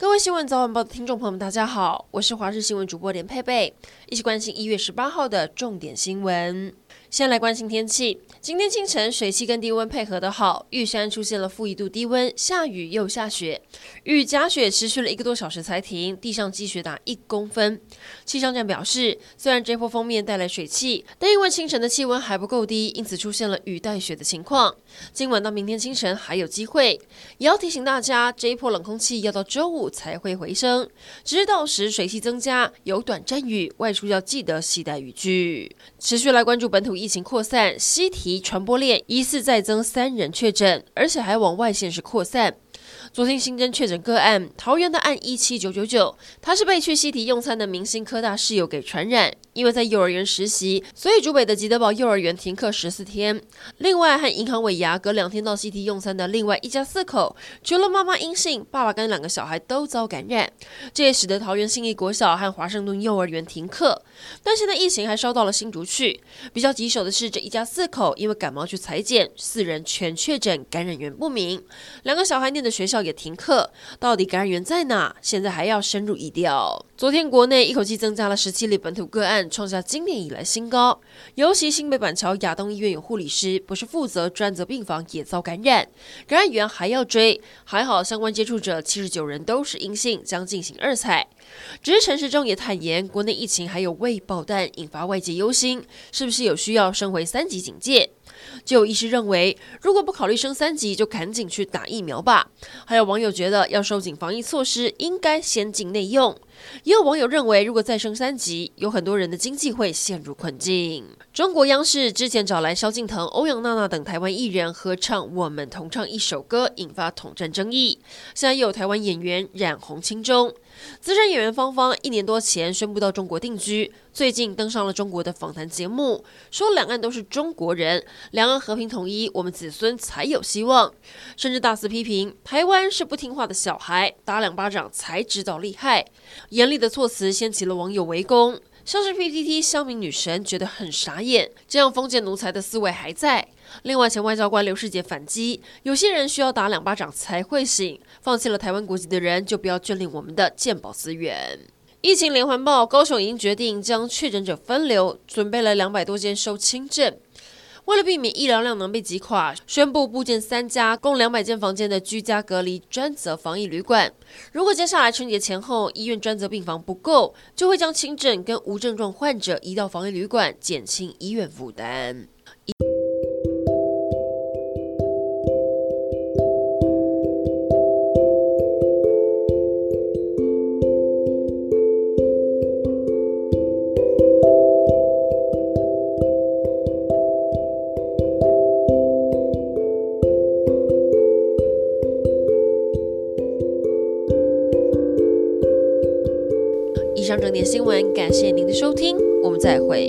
各位新闻早晚报的听众朋友们，大家好，我是华视新闻主播连佩佩，一起关心一月十八号的重点新闻。先来关心天气。今天清晨水汽跟低温配合得好，玉山出现了负一度低温，下雨又下雪，雨夹雪持续了一个多小时才停，地上积雪达一公分。气象站表示，虽然这波锋面带来水汽，但因为清晨的气温还不够低，因此出现了雨带雪的情况。今晚到明天清晨还有机会，也要提醒大家，这一波冷空气要到周五才会回升，直到时水汽增加，有短暂雨，外出要记得携带雨具。持续来关注本土疫情扩散，西提传播链疑似再增三人确诊，而且还往外线是扩散。昨天新增确诊个案，桃园的案一七九九九，他是被去西堤用餐的明星科大室友给传染。因为在幼儿园实习，所以竹北的吉德堡幼儿园停课十四天。另外，和银行尾牙隔两天到西堤用餐的另外一家四口，除了妈妈阴性，爸爸跟两个小孩都遭感染。这也使得桃园信义国小和华盛顿幼儿园停课。但现在疫情还烧到了新竹去。比较棘手的是，这一家四口因为感冒去裁剪，四人全确诊，感染源不明。两个小孩念的学校也停课，到底感染源在哪？现在还要深入疫调。昨天国内一口气增加了十七例本土个案。创下今年以来新高，尤其新北板桥亚东医院有护理师不是负责专责病房也遭感染，感染源还要追，还好相关接触者七十九人都是阴性，将进行二采。只是陈时中也坦言，国内疫情还有未爆弹，引发外界忧心，是不是有需要升回三级警戒？就有医师认为，如果不考虑升三级，就赶紧去打疫苗吧。还有网友觉得要收紧防疫措施，应该先境内用。也有网友认为，如果再升三级，有很多人的经济会陷入困境。中国央视之前找来萧敬腾、欧阳娜娜等台湾艺人合唱《我们同唱一首歌》，引发统战争议。现在又有台湾演员染红青中。资深演员芳芳一年多前宣布到中国定居，最近登上了中国的访谈节目，说两岸都是中国人，两岸和平统一，我们子孙才有希望，甚至大肆批评台湾是不听话的小孩，打两巴掌才知道厉害，严厉的措辞掀起了网友围攻。像是 PTT 乡民女神觉得很傻眼，这样封建奴才的思维还在。另外，前外交官刘世杰反击，有些人需要打两巴掌才会醒，放弃了台湾国籍的人就不要眷恋我们的健保资源。疫情连环爆，高雄已经决定将确诊者分流，准备了两百多间收轻症。为了避免医疗量能被击垮，宣布布建三家共两百间房间的居家隔离专责防疫旅馆。如果接下来春节前后医院专责病房不够，就会将轻症跟无症状患者移到防疫旅馆，减轻医院负担。上整点新闻，感谢您的收听，我们再会。